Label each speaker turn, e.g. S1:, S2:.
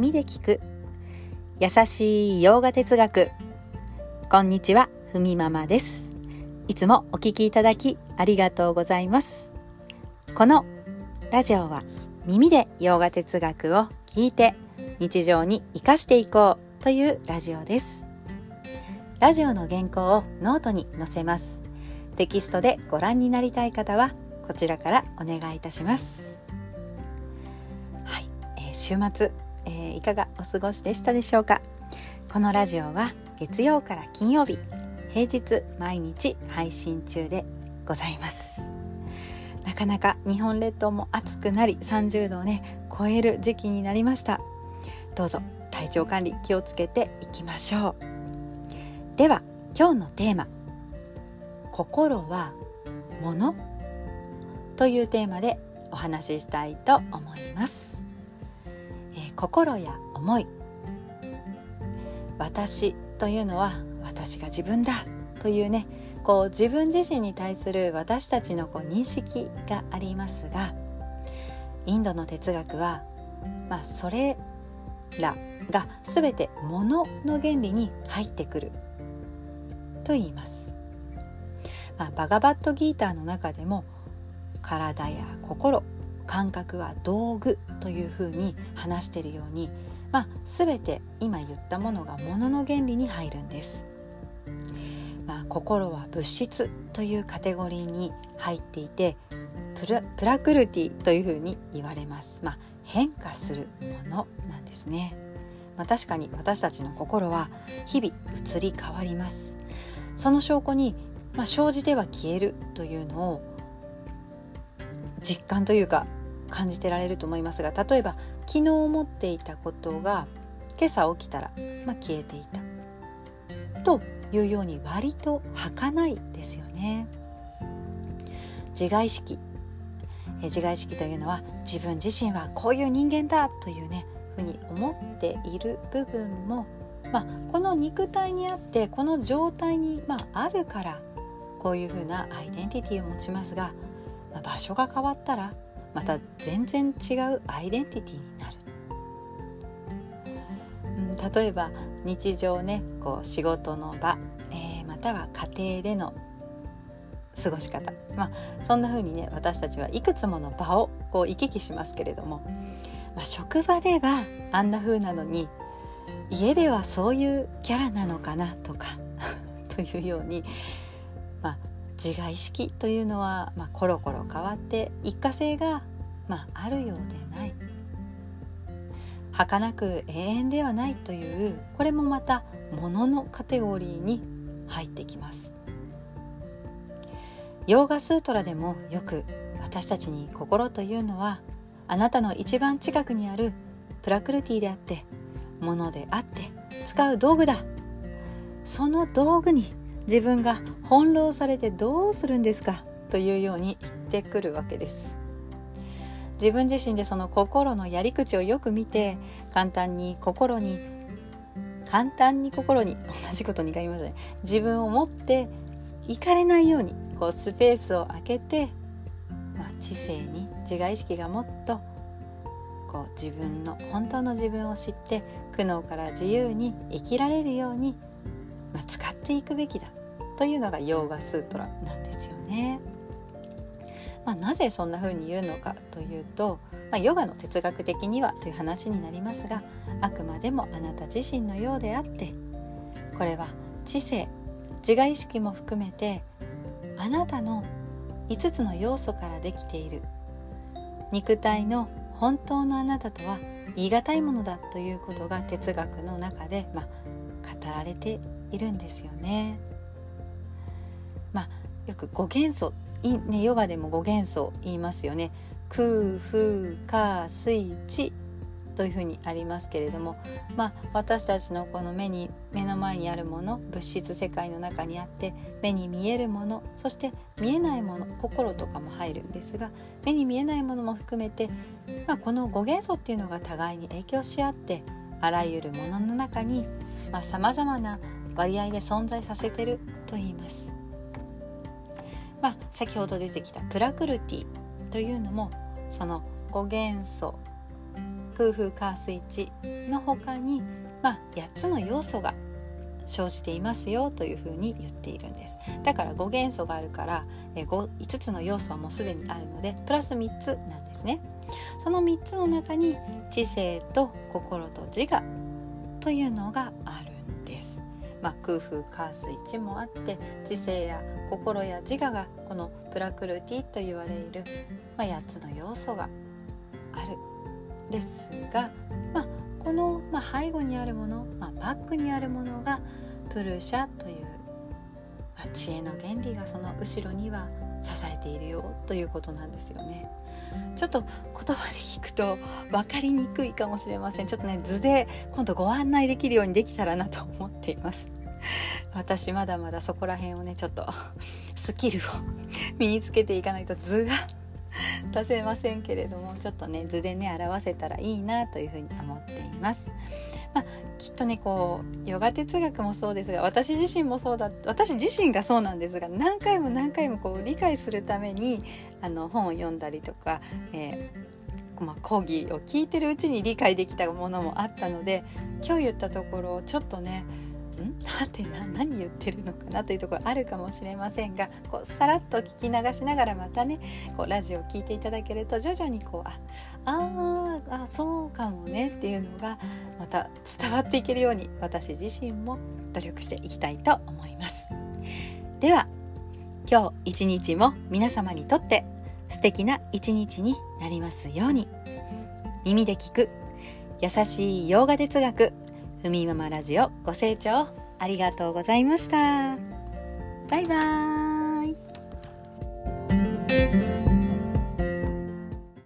S1: 耳で聞く。優しいヨガ哲学。こんにちはふみママです。いつもお聞きいただきありがとうございます。このラジオは耳でヨガ哲学を聞いて日常に生かしていこうというラジオです。ラジオの原稿をノートに載せます。テキストでご覧になりたい方はこちらからお願いいたします。はい、えー、週末、えー、いかがお過ごしでしたでしょうか？このラジオは月曜から金曜日平日毎日配信中でございます。なかなか日本列島も暑くなり30度をね超える時期になりました。どうぞ体調管理気をつけていきましょう。では今日のテーマ。心はものというテーマでお話ししたいと思います、心や思い私というのは私が自分だというねこう自分自身に対する私たちのこう認識がありますがインドの哲学は、まあ、それらが全て物の原理に入ってくると言います。まあ、バガバットギーターの中でも体や心感覚は道具というふうに話しているように、まあ、全て今言ったものがものの原理に入るんです。まあ、心は物質というカテゴリーに入っていてプラプラクルティというふうに言われます。まあ、変化するものなんですね。まあ、確かに私たちの心は日々移り変わります。その証拠に、まあ、生じては消えるというのを実感というか感じてられると思いますが例えば昨日思っていたことが今朝起きたら、まあ、消えていたというように割と儚いですよね。自我意識自我意識というのは自分自身はこういう人間だというねふうに思っている部分も、まあ、この肉体にあってこの状態に、まあ、あるからこういうふうなアイデンティティを持ちますがまあ、場所が変わったらまた全然違うアイデンティティになる。例えば日常ねこう仕事の場、えー、または家庭での過ごし方、まあ、そんな風にね私たちはいくつもの場をこう行き来しますけれども、まあ、職場ではあんな風なのに家ではそういうキャラなのかなとか というように、自我意識というのは、まあ、コロコロ変わって一過性が、まあ、あるようでない。儚く永遠ではないというこれもまた物ののカテゴリーに入ってきます。ヨーガスートラでもよく私たちに心というのはあなたの一番近くにあるプラクルティであって物であって使う道具だ。その道具に自分が翻弄されてどうするんですか？というように言ってくるわけです。自分自身でその心のやり口をよく見て簡単に心に簡単に心に同じこと2回言いますね自分を持っていかれないようにこうスペースを空けて、まあ、知性に自我意識がもっとこう自分の本当の自分を知って苦悩から自由に生きられるように、まあ、使っていくべきだ。というのがヨーガスートラなんですよね。まあ、なぜそんな風に言うのかというと、まあ、ヨガの哲学的にはという話になりますがあくまでもあなた自身のようであってこれは知性自我意識も含めてあなたの5つの要素からできている肉体の本当のあなたとは言い難いものだということが哲学の中で、まあ、語られているんですよね。まあ、よく5元素ね、ヨガでも5元素言いますよね。空風火水地というふうにありますけれども、まあ、私たちのこの目に目の前にあるもの物質世界の中にあって目に見えるものそして見えないもの心とかも入るんですが目に見えないものも含めて、まあ、この5元素っていうのが互いに影響し合ってあらゆるものの中にさまざ、まな割合で存在させてると言います。まあ、先ほど出てきたプラクルティというのもその5元素空風カースイッチの他に、まあ、8つの要素が生じていますよというふうに言っているんです。だから5元素があるから 5, 5つの要素はもうすでにあるのでプラス3つなんですね。その3つの中に知性と心と自我というのがある、まあ、空風カースイッチもあって知性や心や自我がこのプラクルティと言われる、まあ、8つの要素があるですが、まあ、この、まあ、背後にあるもの、まあ、バックにあるものがプルシャという、まあ、知恵の原理がその後ろには支えているよということなんですよね。ちょっと言葉で聞くと分かりにくいかもしれませんちょっとね図で今度ご案内できるようにできたらなと思っています 私まだまだそこら辺をねちょっとスキルを身につけていかないと図が出せませんけれどもちょっとね図でね表せたらいいなというふうに思っています。きっとねこうヨガ哲学もそうですが私自身もそうだ私自身がそうなんですが何回も何回もこう理解するためにあの本を読んだりとか、えーまあ、講義を聞いてるうちに理解できたものもあったので今日言ったところちょっとねん。はてな何言ってるのかなというところあるかもしれませんがこうさらっと聞き流しながらまたねこうラジオを聞いていただけると徐々にこうあああそうかもねっていうのがまた伝わっていけるように私自身も努力していきたいと思います。では今日一日も皆様にとって素敵な一日になりますように。耳で聞く優しい洋画哲学。ふみママラジオご清聴ありがとうございました。バイバーイ。